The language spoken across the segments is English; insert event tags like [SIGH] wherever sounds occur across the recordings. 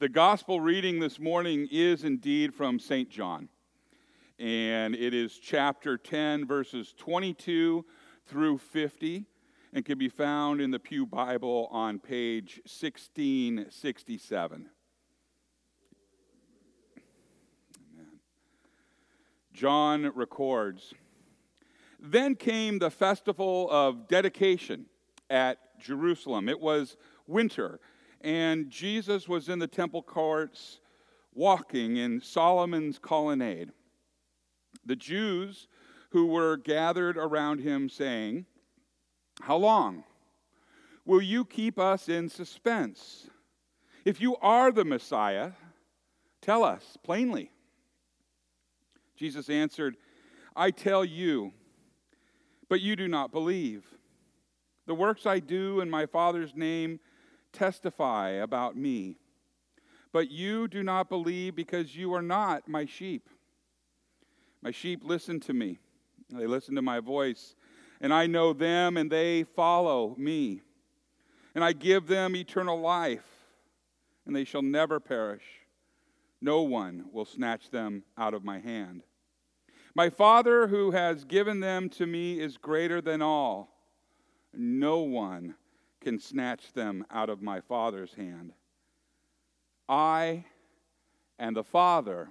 The gospel reading this morning is indeed from St. John, and it is chapter 10, verses 22 through 50, and can be found in the Pew Bible on page 1667. Amen. John records Then came the festival of dedication at Jerusalem. It was winter and Jesus was in the temple courts walking in Solomon's colonnade. The Jews who were gathered around him saying, How long will you keep us in suspense? If you are the Messiah, tell us plainly. Jesus answered, I tell you, but you do not believe. The works I do in my Father's name testify about me. But you do not believe because you are not my sheep. My sheep listen to me, they listen to my voice, and I know them, and they follow me. And I give them eternal life, and they shall never perish. No one will snatch them out of my hand. My Father who has given them to me is greater than all. No one can snatch them out of my Father's hand. I and the Father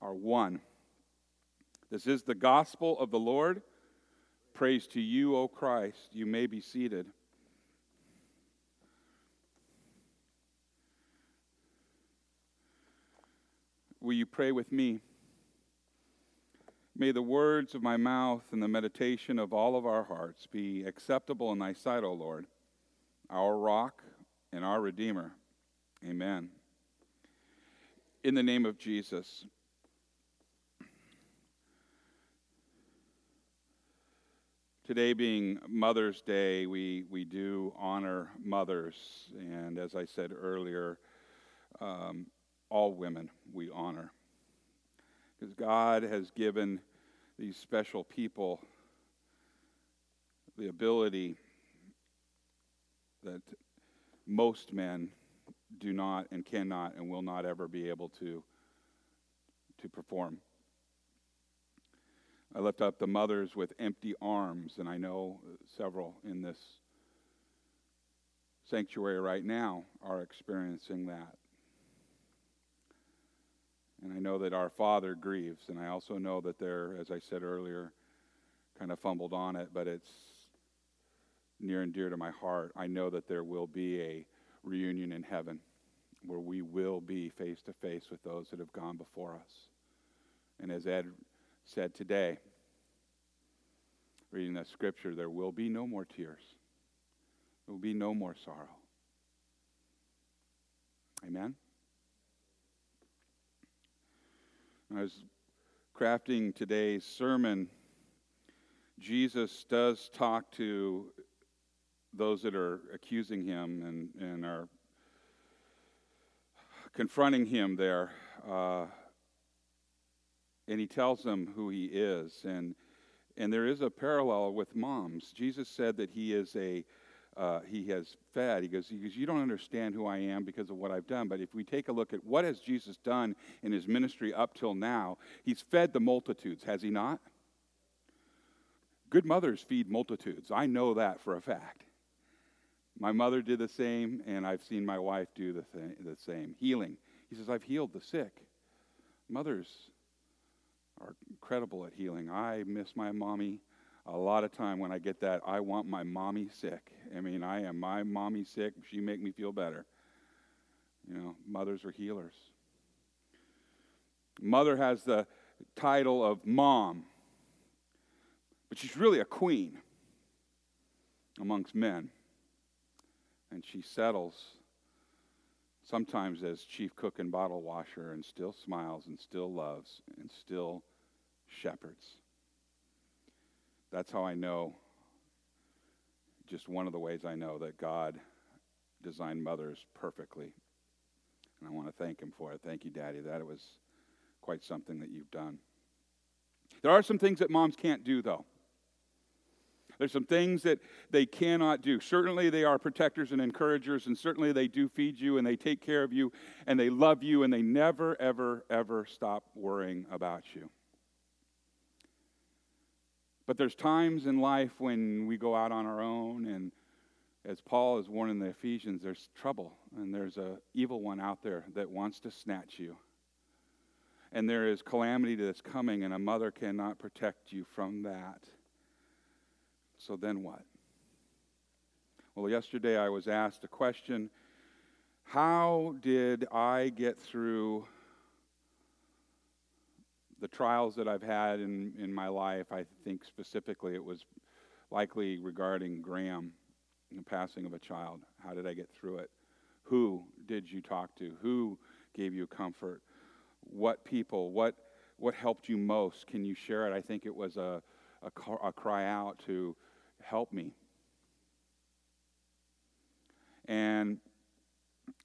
are one. This is the gospel of the Lord. Praise to you, O Christ. You may be seated. Will you pray with me? May the words of my mouth and the meditation of all of our hearts be acceptable in thy sight, O Lord, our rock and our Redeemer. Amen. In the name of Jesus. Today being Mother's Day, we, we do honor mothers. And as I said earlier, um, all women we honor because God has given these special people the ability that most men do not and cannot and will not ever be able to to perform. I lift up the mothers with empty arms, and I know several in this sanctuary right now are experiencing that. And I know that our Father grieves, and I also know that they're, as I said earlier, kind of fumbled on it, but it's near and dear to my heart. I know that there will be a reunion in heaven where we will be face to face with those that have gone before us. And as Ed said today, reading that scripture, there will be no more tears, there will be no more sorrow. Amen? I was crafting today's sermon, Jesus does talk to those that are accusing him and, and are confronting him there. Uh, and he tells them who he is. And, and there is a parallel with moms. Jesus said that he is a uh, he has fed. He goes, he goes, You don't understand who I am because of what I've done. But if we take a look at what has Jesus done in his ministry up till now, he's fed the multitudes, has he not? Good mothers feed multitudes. I know that for a fact. My mother did the same, and I've seen my wife do the, th- the same. Healing. He says, I've healed the sick. Mothers are incredible at healing. I miss my mommy a lot of time when I get that, I want my mommy sick. I mean, I am my mommy sick. She make me feel better. You know, mothers are healers. Mother has the title of mom, but she's really a queen amongst men. And she settles sometimes as chief cook and bottle washer and still smiles and still loves and still shepherds. That's how I know, just one of the ways I know that God designed mothers perfectly. And I want to thank Him for it. Thank you, Daddy. That was quite something that you've done. There are some things that moms can't do, though. There's some things that they cannot do. Certainly, they are protectors and encouragers, and certainly they do feed you and they take care of you and they love you and they never, ever, ever stop worrying about you. But there's times in life when we go out on our own, and as Paul is warning the Ephesians, there's trouble and there's an evil one out there that wants to snatch you. And there is calamity that's coming, and a mother cannot protect you from that. So then what? Well, yesterday I was asked a question How did I get through the trials that I've had in, in my life? I think specifically it was likely regarding Graham, the passing of a child. How did I get through it? Who did you talk to? Who gave you comfort? What people? What, what helped you most? Can you share it? I think it was a, a, a cry out to help me. And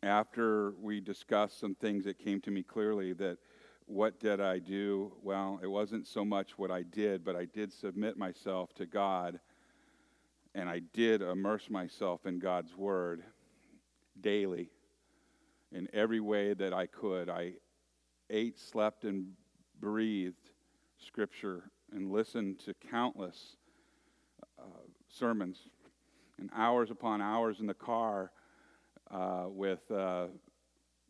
after we discussed some things, it came to me clearly that what did I do? Well, it wasn't so much what I did, but I did submit myself to God and I did immerse myself in God's Word daily in every way that I could. I ate, slept, and breathed Scripture and listened to countless uh, sermons and hours upon hours in the car uh, with uh,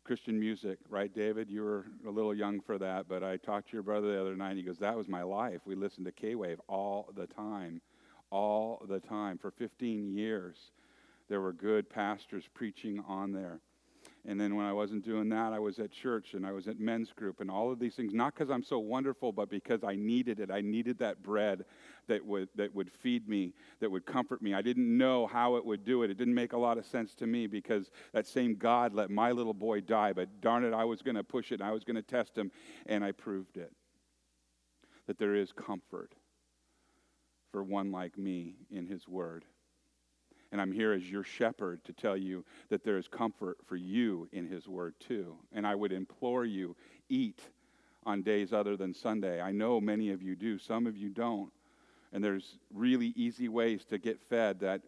Christian music, right, David? You were a little young for that, but I talked to your brother the other night. And he goes, That was my life. We listened to K Wave all the time, all the time. For 15 years, there were good pastors preaching on there. And then when I wasn't doing that, I was at church and I was at men's group and all of these things, not because I'm so wonderful, but because I needed it. I needed that bread that would, that would feed me, that would comfort me. I didn't know how it would do it. It didn't make a lot of sense to me because that same God let my little boy die, but darn it, I was going to push it and I was going to test him, and I proved it. That there is comfort for one like me in his word. And I'm here as your shepherd to tell you that there is comfort for you in his word too. And I would implore you, eat on days other than Sunday. I know many of you do, some of you don't. And there's really easy ways to get fed that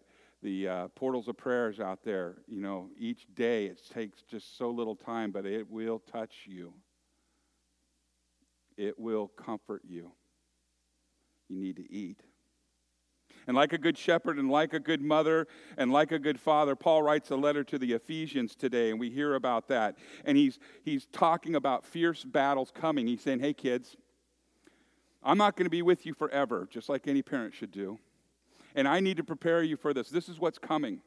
the uh, portals of prayers out there, you know, each day it takes just so little time, but it will touch you. It will comfort you. You need to eat. And like a good shepherd and like a good mother and like a good father, Paul writes a letter to the Ephesians today, and we hear about that. And he's, he's talking about fierce battles coming. He's saying, hey, kids, I'm not going to be with you forever, just like any parent should do. And I need to prepare you for this. This is what's coming.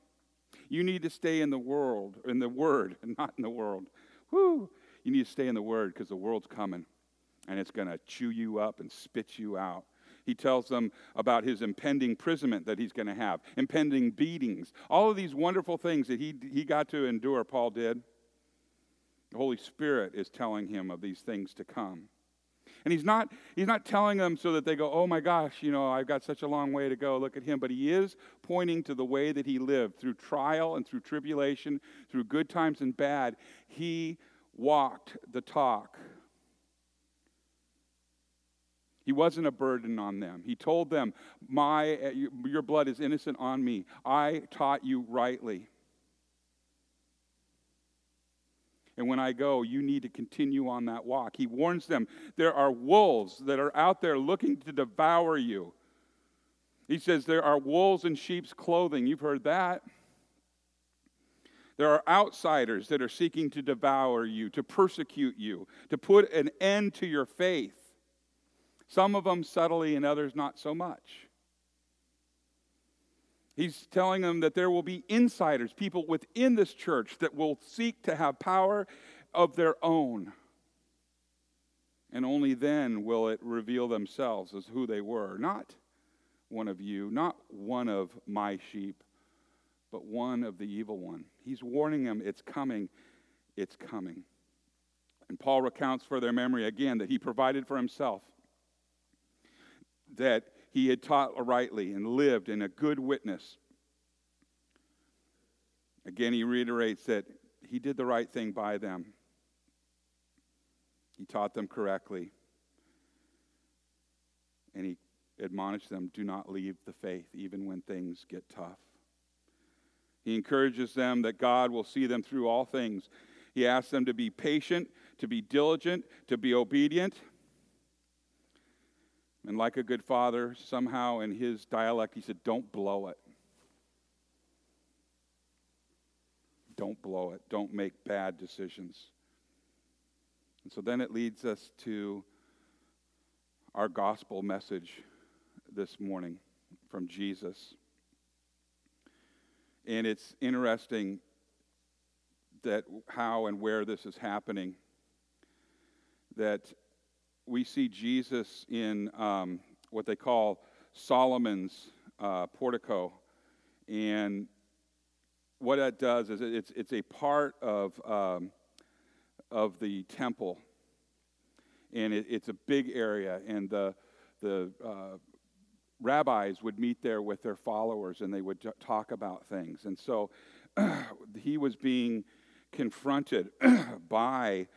You need to stay in the world, in the Word, and [LAUGHS] not in the world. Whoo! You need to stay in the Word because the world's coming, and it's going to chew you up and spit you out. He tells them about his impending imprisonment that he's going to have, impending beatings, all of these wonderful things that he, he got to endure, Paul did. The Holy Spirit is telling him of these things to come. And he's not, he's not telling them so that they go, oh my gosh, you know, I've got such a long way to go. Look at him. But he is pointing to the way that he lived through trial and through tribulation, through good times and bad. He walked the talk he wasn't a burden on them. He told them, My, uh, Your blood is innocent on me. I taught you rightly. And when I go, you need to continue on that walk. He warns them there are wolves that are out there looking to devour you. He says there are wolves in sheep's clothing. You've heard that. There are outsiders that are seeking to devour you, to persecute you, to put an end to your faith. Some of them subtly, and others not so much. He's telling them that there will be insiders, people within this church that will seek to have power of their own. And only then will it reveal themselves as who they were. Not one of you, not one of my sheep, but one of the evil one. He's warning them it's coming, it's coming. And Paul recounts for their memory again that he provided for himself that he had taught rightly and lived in a good witness. Again, he reiterates that he did the right thing by them. He taught them correctly. And he admonish them do not leave the faith even when things get tough. He encourages them that God will see them through all things. He asks them to be patient, to be diligent, to be obedient. And like a good father, somehow in his dialect, he said, Don't blow it. Don't blow it. Don't make bad decisions. And so then it leads us to our gospel message this morning from Jesus. And it's interesting that how and where this is happening. That we see Jesus in um, what they call Solomon's uh, portico. And what that does is it's, it's a part of, um, of the temple. And it, it's a big area. And the, the uh, rabbis would meet there with their followers and they would talk about things. And so [CLEARS THROAT] he was being confronted [CLEARS THROAT] by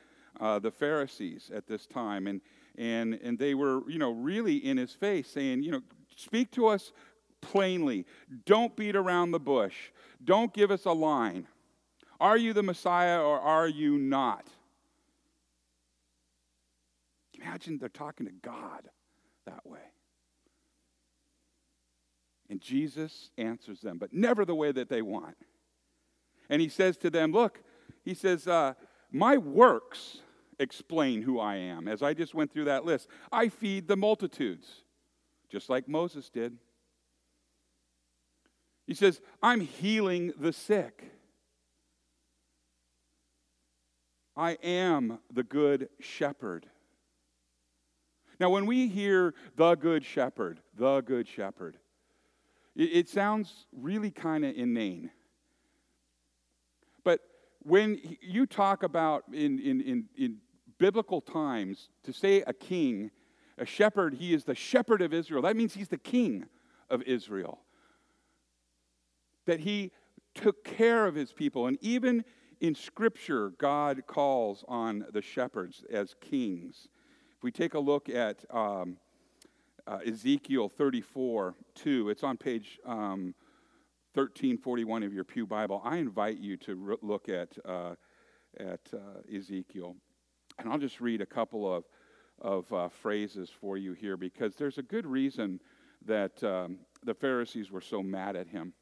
uh, the Pharisees at this time. And, and, and they were, you know, really in his face saying, you know, speak to us plainly. Don't beat around the bush. Don't give us a line. Are you the Messiah or are you not? Imagine they're talking to God that way. And Jesus answers them, but never the way that they want. And he says to them, Look, he says, uh, My works explain who I am. As I just went through that list, I feed the multitudes, just like Moses did. He says, I'm healing the sick. I am the good shepherd. Now, when we hear the good shepherd, the good shepherd, it, sounds really kind of inane. But when you talk about in, in, in, in biblical times, to say a king, a shepherd, he is the shepherd of Israel. That means he's the king of Israel. That he took care of his people. And even in Scripture, God calls on the shepherds as kings. If we take a look at um, uh, Ezekiel 34 2. It's on page um, 1341 of your Pew Bible. I invite you to re- look at, uh, at uh, Ezekiel. And I'll just read a couple of, of uh, phrases for you here because there's a good reason that um, the Pharisees were so mad at him.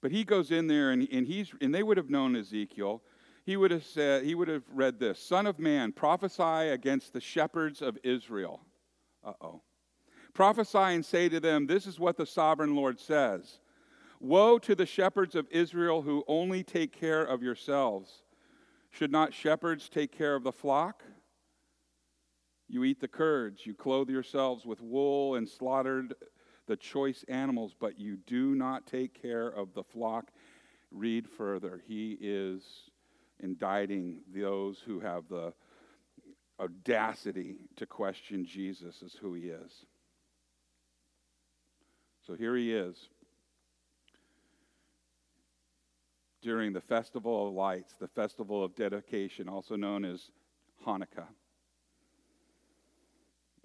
But he goes in there and, and, he's, and they would have known Ezekiel. He would have said, he would have read this Son of man, prophesy against the shepherds of Israel. Uh oh. Prophesy and say to them, This is what the sovereign Lord says Woe to the shepherds of Israel who only take care of yourselves. Should not shepherds take care of the flock? You eat the curds, you clothe yourselves with wool and slaughtered the choice animals, but you do not take care of the flock. Read further. He is indicting those who have the audacity to question Jesus as who he is. So here he is during the Festival of Lights, the Festival of Dedication, also known as Hanukkah.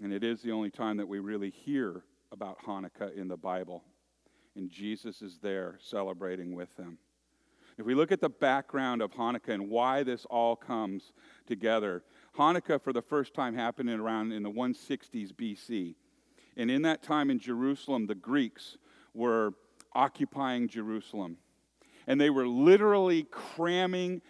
And it is the only time that we really hear about Hanukkah in the Bible. And Jesus is there celebrating with them. If we look at the background of Hanukkah and why this all comes together, Hanukkah for the first time happened in around in the 160s BC. And in that time in Jerusalem, the Greeks were occupying Jerusalem. And they were literally cramming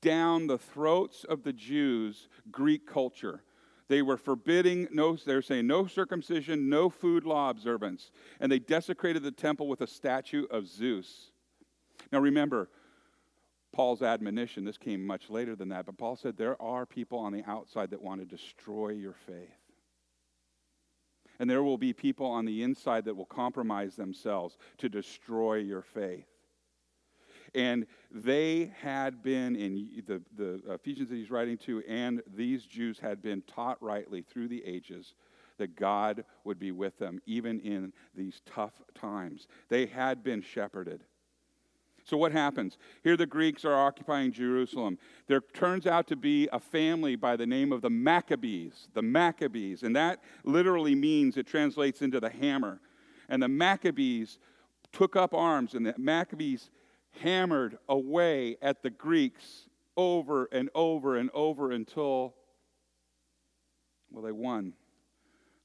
down the throats of the Jews Greek culture. They were forbidding no they were saying no circumcision, no food law observance. And they desecrated the temple with a statue of Zeus. Now remember, Paul's admonition. This came much later than that, but Paul said there are people on the outside that want to destroy your faith. And there will be people on the inside that will compromise themselves to destroy your faith. And they had been, in the, the uh, Ephesians that he's writing to, and these Jews had been taught rightly through the ages that God would be with them even in these tough times. They had been shepherded. So, what happens? Here, the Greeks are occupying Jerusalem. There turns out to be a family by the name of the Maccabees. The Maccabees. And that literally means, it translates into the hammer. And the Maccabees took up arms, and the Maccabees hammered away at the Greeks over and over and over until, well, they won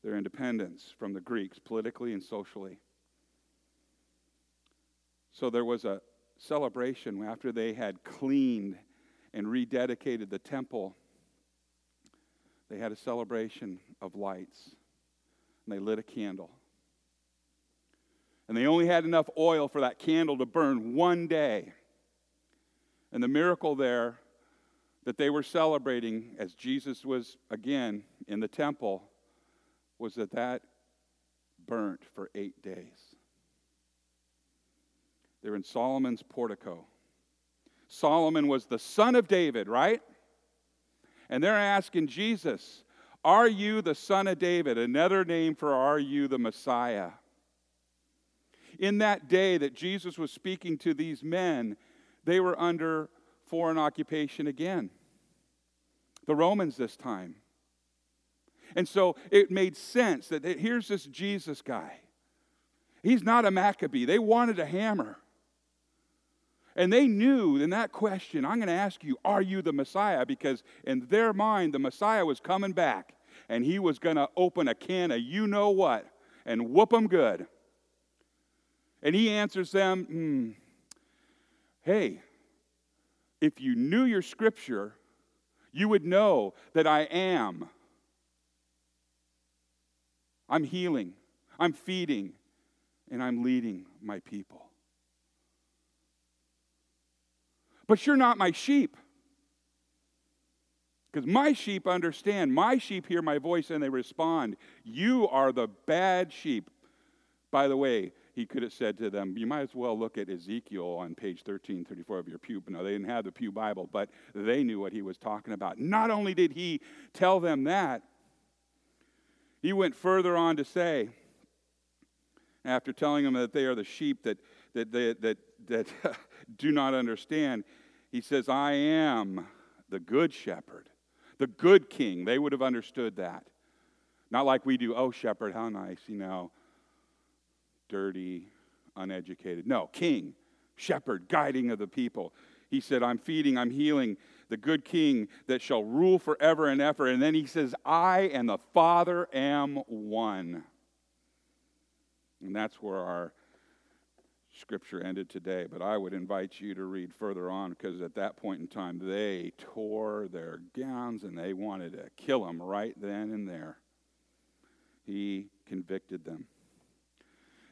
their independence from the Greeks politically and socially. So there was a celebration after they had cleaned and rededicated the temple. They had a celebration of lights, and they lit a candle. And they only had enough oil for that candle to burn one day. And the miracle there that they were celebrating as Jesus was again in the temple was that that burnt for eight days. They're in Solomon's portico. Solomon was the son of David, right? And they're asking Jesus, Are you the son of David? Another name for Are you the Messiah? In that day that Jesus was speaking to these men, they were under foreign occupation again. The Romans this time. And so it made sense that here's this Jesus guy. He's not a Maccabee. They wanted a hammer. And they knew in that question, I'm going to ask you, are you the Messiah? Because in their mind, the Messiah was coming back and he was going to open a can of you know what and whoop them good. And he answers them, hmm, hey, if you knew your scripture, you would know that I am. I'm healing, I'm feeding, and I'm leading my people. But you're not my sheep. Because my sheep understand. My sheep hear my voice and they respond. You are the bad sheep. By the way, he could have said to them, You might as well look at Ezekiel on page 1334 of your Pew. No, they didn't have the Pew Bible, but they knew what he was talking about. Not only did he tell them that, he went further on to say, after telling them that they are the sheep that, that, they, that, that [LAUGHS] do not understand, he says, I am the good shepherd, the good king. They would have understood that. Not like we do, oh, shepherd, how nice, you know, dirty, uneducated. No, king, shepherd, guiding of the people. He said, I'm feeding, I'm healing, the good king that shall rule forever and ever. And then he says, I and the Father am one. And that's where our scripture ended today. But I would invite you to read further on because at that point in time, they tore their gowns and they wanted to kill him right then and there. He convicted them.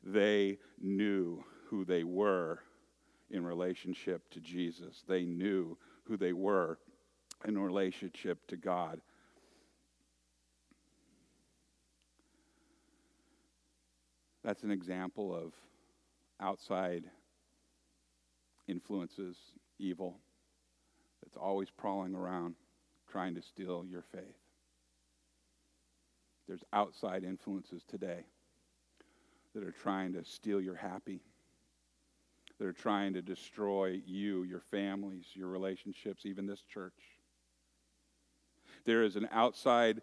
They knew who they were in relationship to Jesus. They knew who they were in relationship to God. That's an example of outside influences, evil, that's always prowling around trying to steal your faith. There's outside influences today that are trying to steal your happy that are trying to destroy you, your families, your relationships, even this church. There is an outside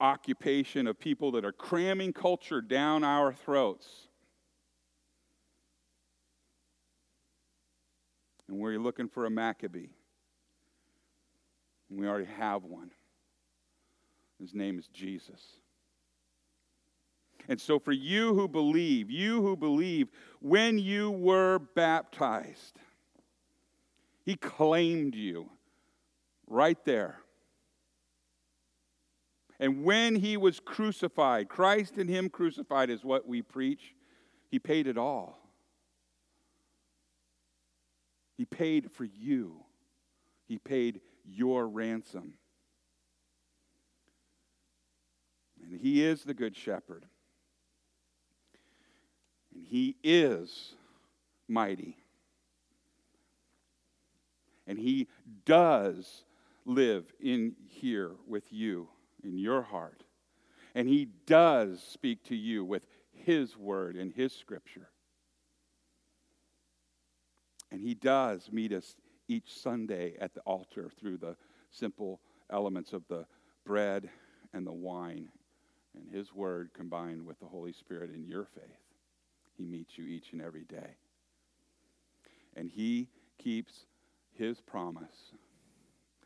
occupation of people that are cramming culture down our throats. And we're looking for a Maccabee. And we already have one. His name is Jesus. And so, for you who believe, you who believe, when you were baptized, He claimed you right there. And when He was crucified, Christ and Him crucified is what we preach, He paid it all. He paid for you, He paid your ransom. And He is the Good Shepherd. And He is mighty. And He does live in here with you, in your heart. And He does speak to you with His word and His scripture. And He does meet us each Sunday at the altar through the simple elements of the bread and the wine and His Word combined with the Holy Spirit in your faith. He meets you each and every day. And He keeps His promise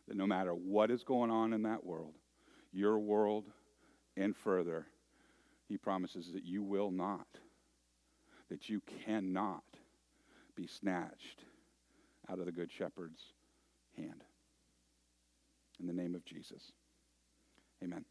that no matter what is going on in that world, your world and further, He promises that you will not, that you cannot be snatched out of the Good Shepherd's hand. In the name of Jesus. Amen.